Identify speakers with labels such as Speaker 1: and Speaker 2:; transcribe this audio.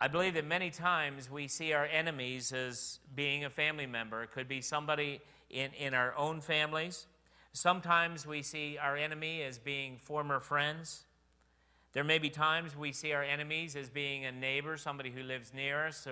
Speaker 1: I believe that many times we see our enemies as being a family member. It could be somebody in, in our own families. Sometimes we see our enemy as being former friends. There may be times we see our enemies as being a neighbor, somebody who lives near us,